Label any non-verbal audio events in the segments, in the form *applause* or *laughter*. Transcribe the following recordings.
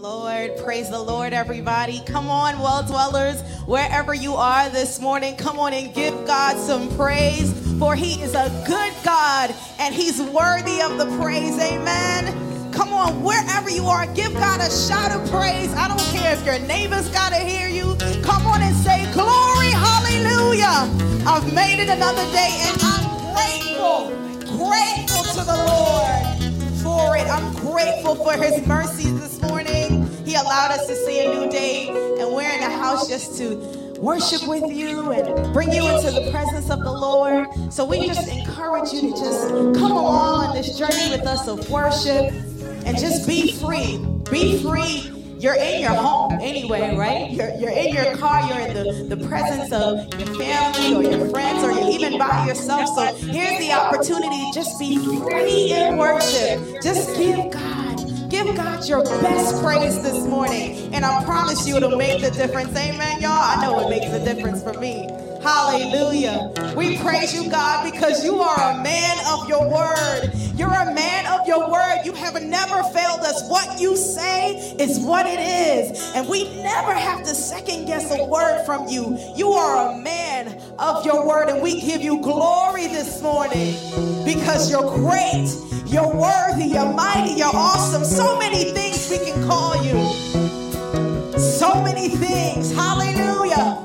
Lord. Praise the Lord, everybody. Come on, well dwellers, wherever you are this morning, come on and give God some praise, for He is a good God and He's worthy of the praise. Amen. Come on, wherever you are, give God a shout of praise. I don't care if your neighbors got to hear you. Come on and say, Glory, hallelujah. I've made it another day and I'm grateful, grateful to the Lord for it. I'm grateful for His mercies this morning. He allowed us to see a new day, and we're in the house just to worship with you and bring you into the presence of the Lord. So we just encourage you to just come along on this journey with us of worship and just be free. Be free. You're in your home anyway, right? You're, you're in your car, you're in the, the presence of your family or your friends, or you're even by yourself. So here's the opportunity just be free in worship. Just give God, give God your best praise this morning. And I promise you it'll make the difference. Amen, y'all. I know it makes a difference for me. Hallelujah. We praise you, God, because you are a man of your word. You're a man of your word. You have never failed us. What you say is what it is. And we never have to second guess a word from you. You are a man of your word. And we give you glory this morning because you're great, you're worthy, you're mighty, you're awesome. So many things we can call you. So many things. Hallelujah.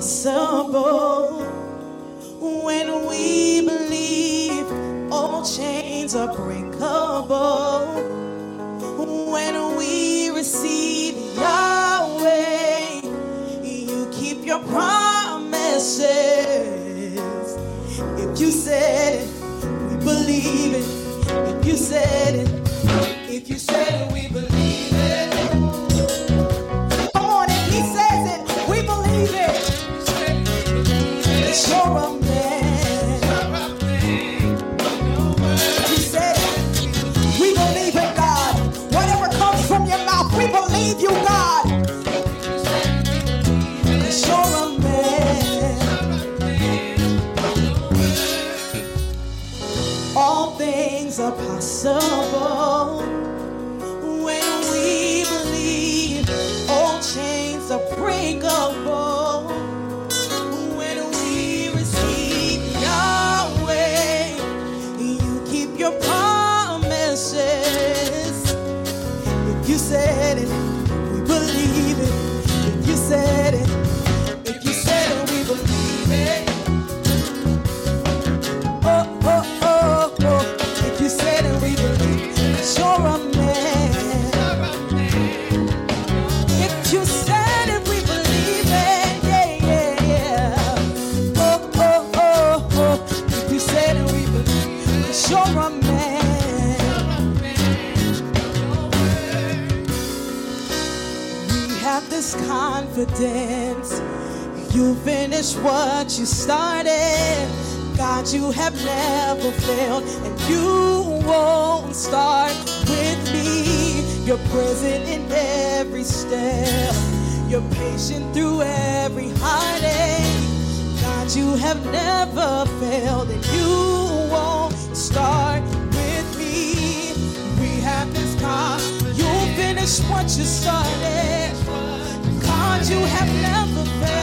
Possible when we believe. All chains are breakable when we receive Yahweh. You keep your promises. If you said it, we believe it. If you said it, if you said it, we believe it. It's your a finish what you started. God, you have never failed, and you won't start with me. You're present in every step. You're patient through every heartache. God, you have never failed, and you won't start with me. We have this God. You'll finish what you started. God, you have never failed.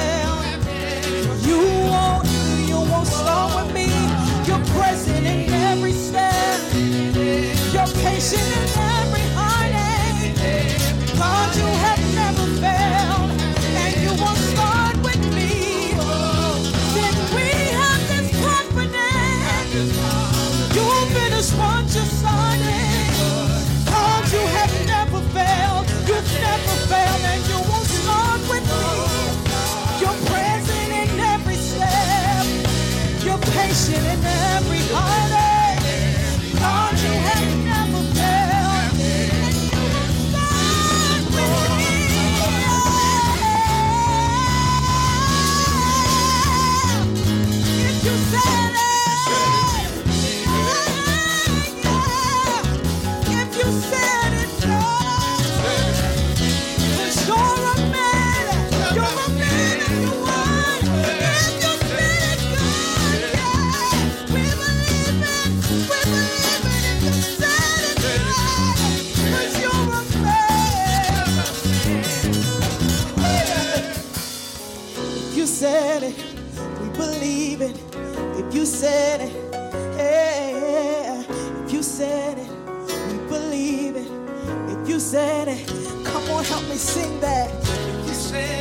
You said it, come on, help me sing that.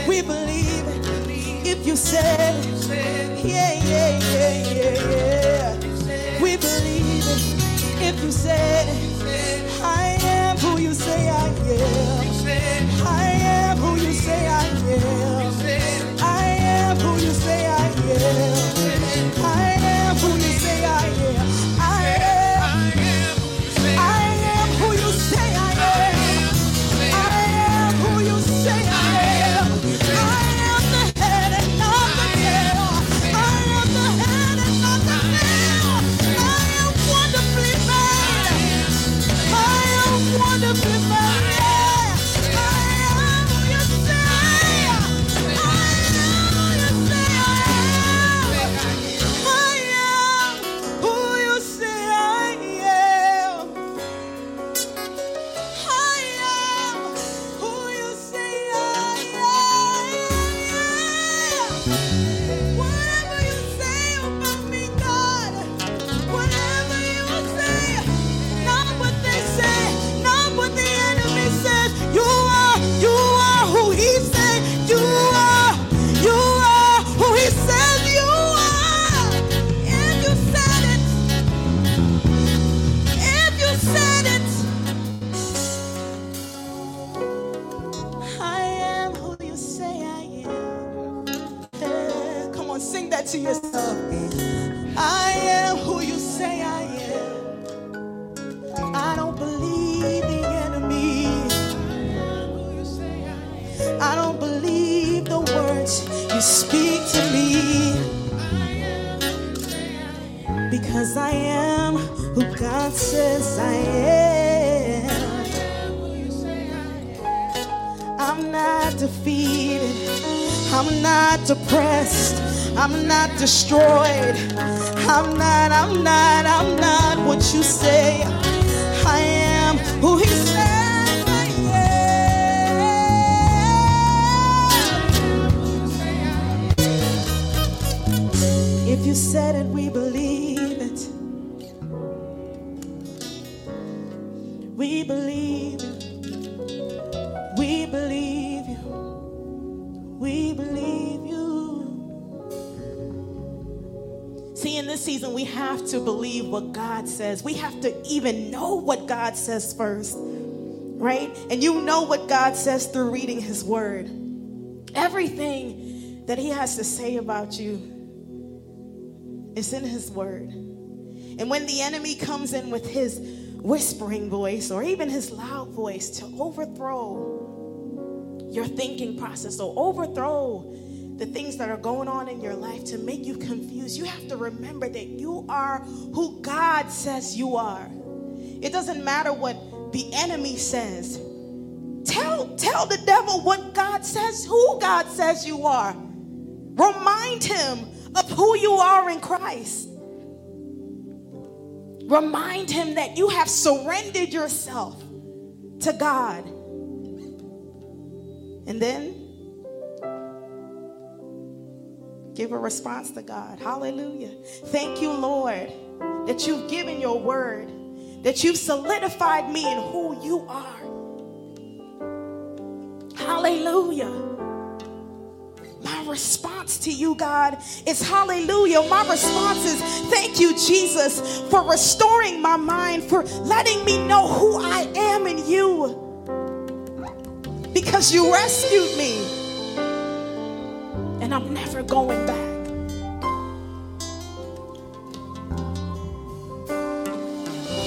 We believe it. If you said it, yeah, yeah, yeah, yeah, yeah. We believe it. If you said it, I am who you say I am. I am who you say I am. That to yourself. I am who you say I am. I don't believe the enemy. I don't believe the words you speak to me. Because I am who God says I am. I'm not defeated. I'm not depressed. I'm not destroyed. I'm not, I'm not, I'm not what you say. I am who He says I am. If you said it, we believe to believe what God says. We have to even know what God says first, right? And you know what God says through reading His Word. Everything that He has to say about you is in His Word. And when the enemy comes in with his whispering voice or even his loud voice to overthrow your thinking process or overthrow the things that are going on in your life to make you confused, you have to remember that you are who God says you are. It doesn't matter what the enemy says. Tell, tell the devil what God says, who God says you are. Remind him of who you are in Christ. Remind him that you have surrendered yourself to God. And then give a response to God. Hallelujah. Thank you, Lord, that you've given your word, that you've solidified me in who you are. Hallelujah. My response to you, God, is hallelujah. My response is thank you, Jesus, for restoring my mind, for letting me know who I am in you. Because you rescued me. And I'm never going back.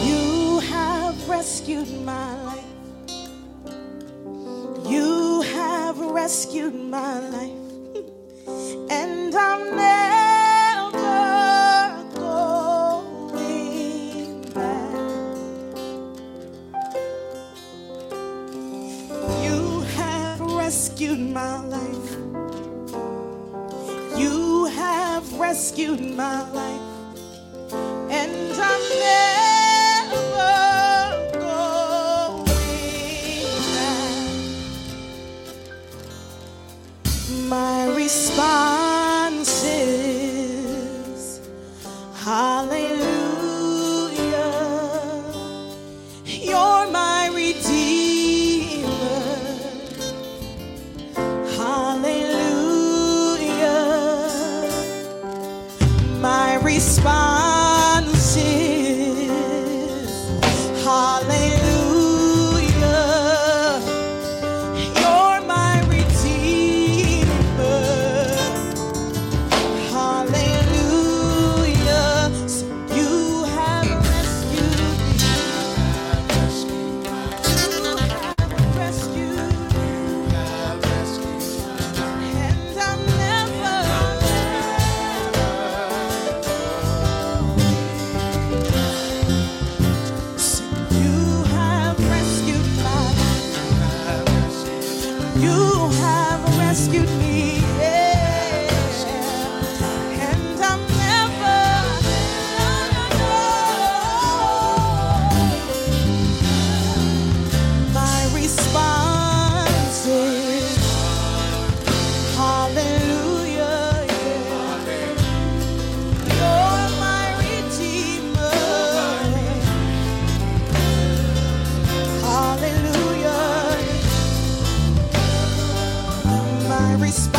You have rescued my life. You have rescued my life. *laughs* And I'm never going back. You have rescued my life. Rescued my life. And I'm never I respect.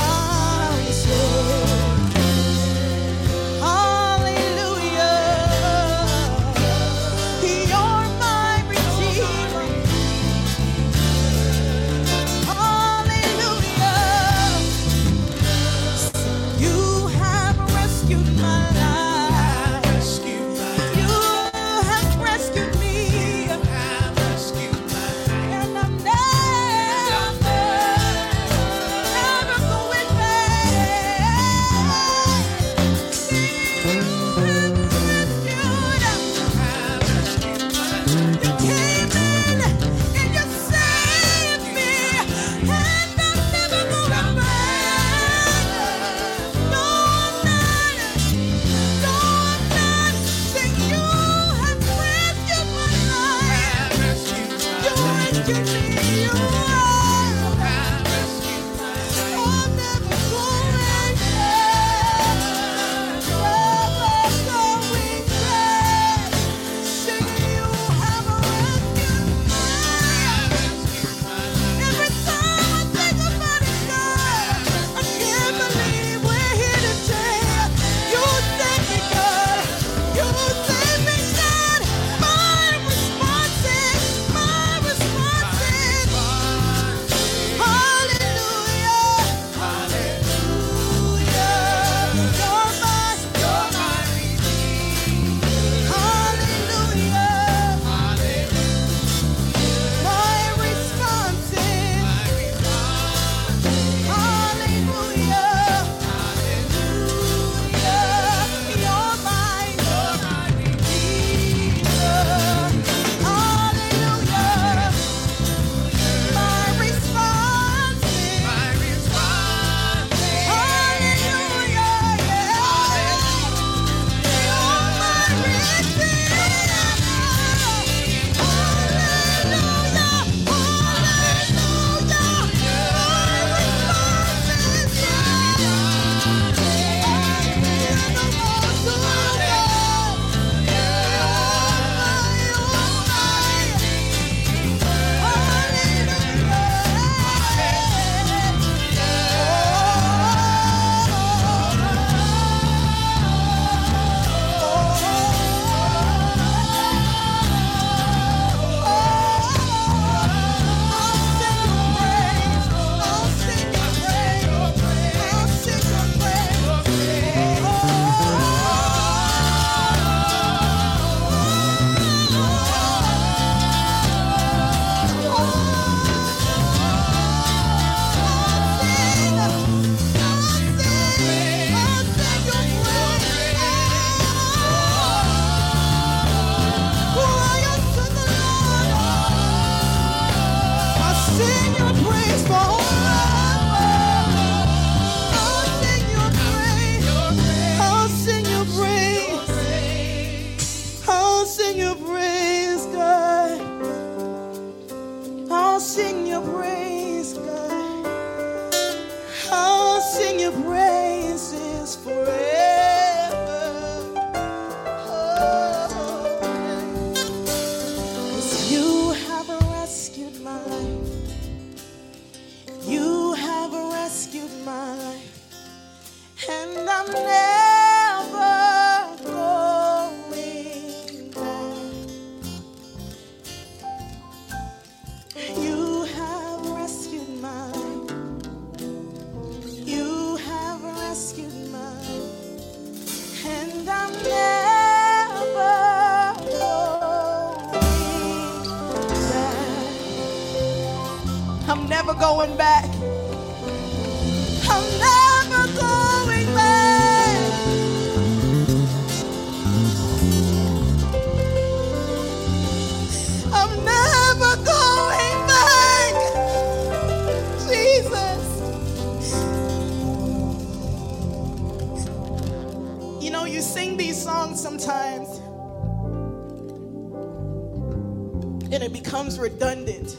and it becomes redundant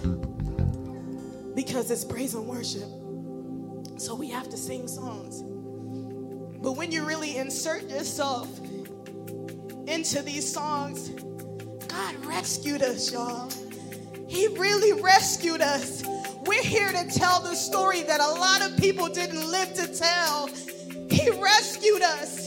because it's praise and worship. So we have to sing songs. But when you really insert yourself into these songs, God rescued us, y'all. He really rescued us. We're here to tell the story that a lot of people didn't live to tell. He rescued us.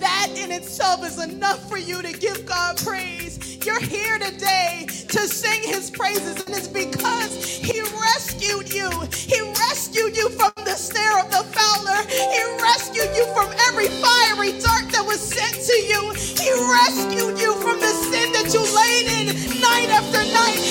That in itself is enough for you to give God praise. You're here today to sing his praises, and it's because he rescued you. He rescued you from the snare of the fowler. He rescued you from every fiery dart that was sent to you. He rescued you from the sin that you laid in night after night.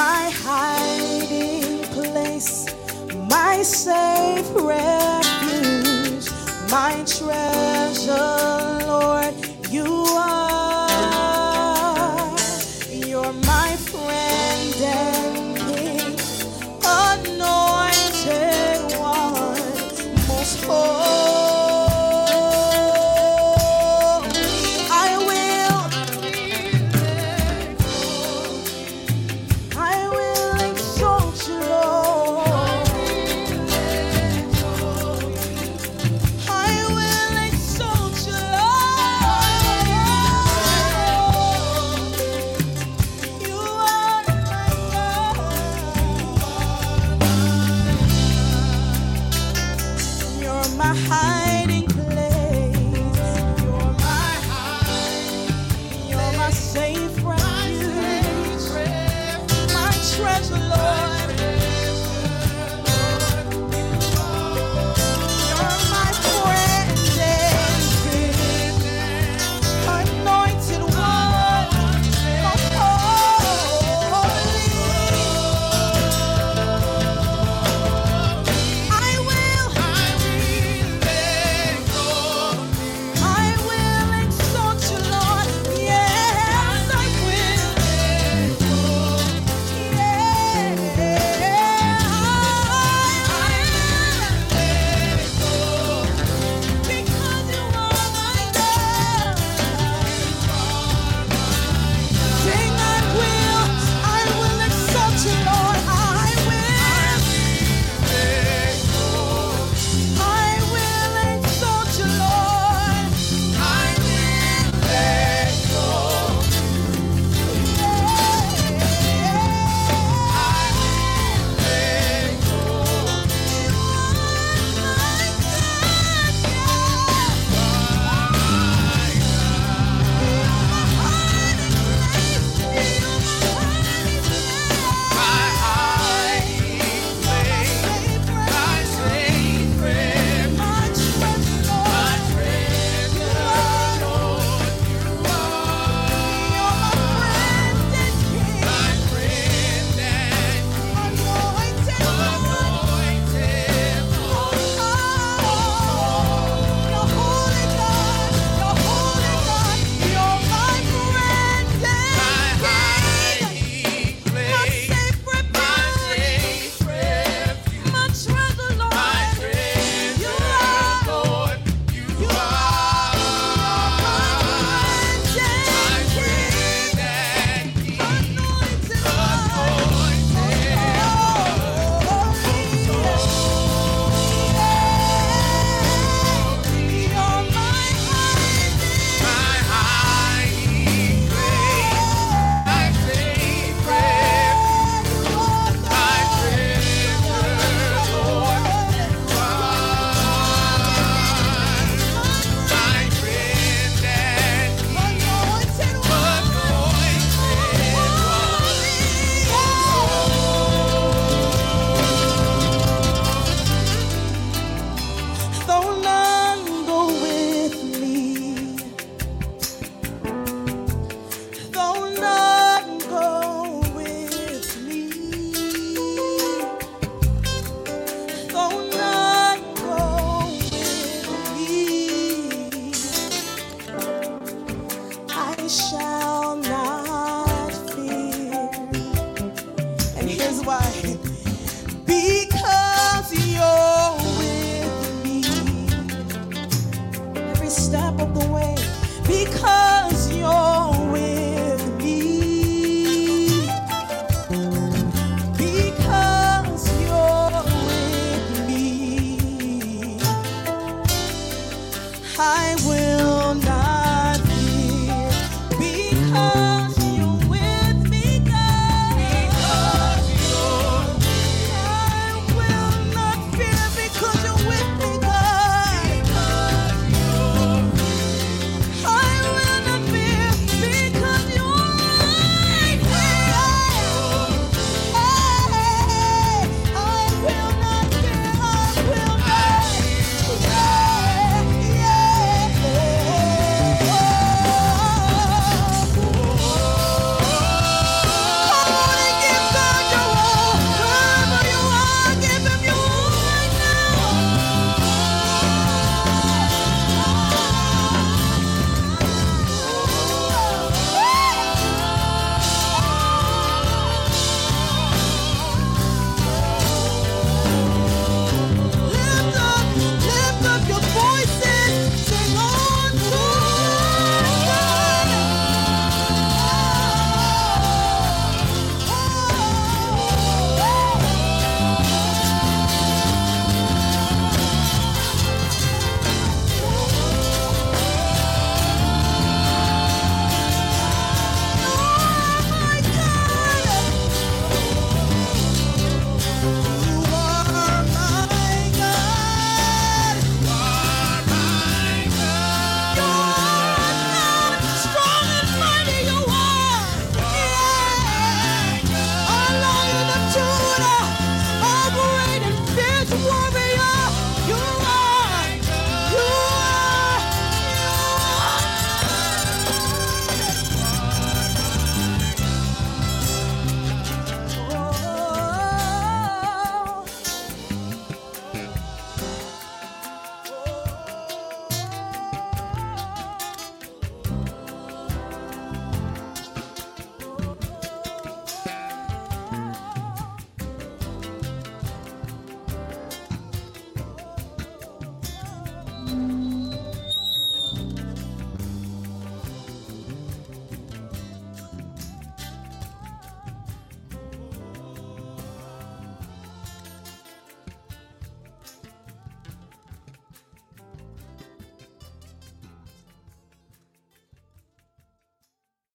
My hiding place, my safe refuge,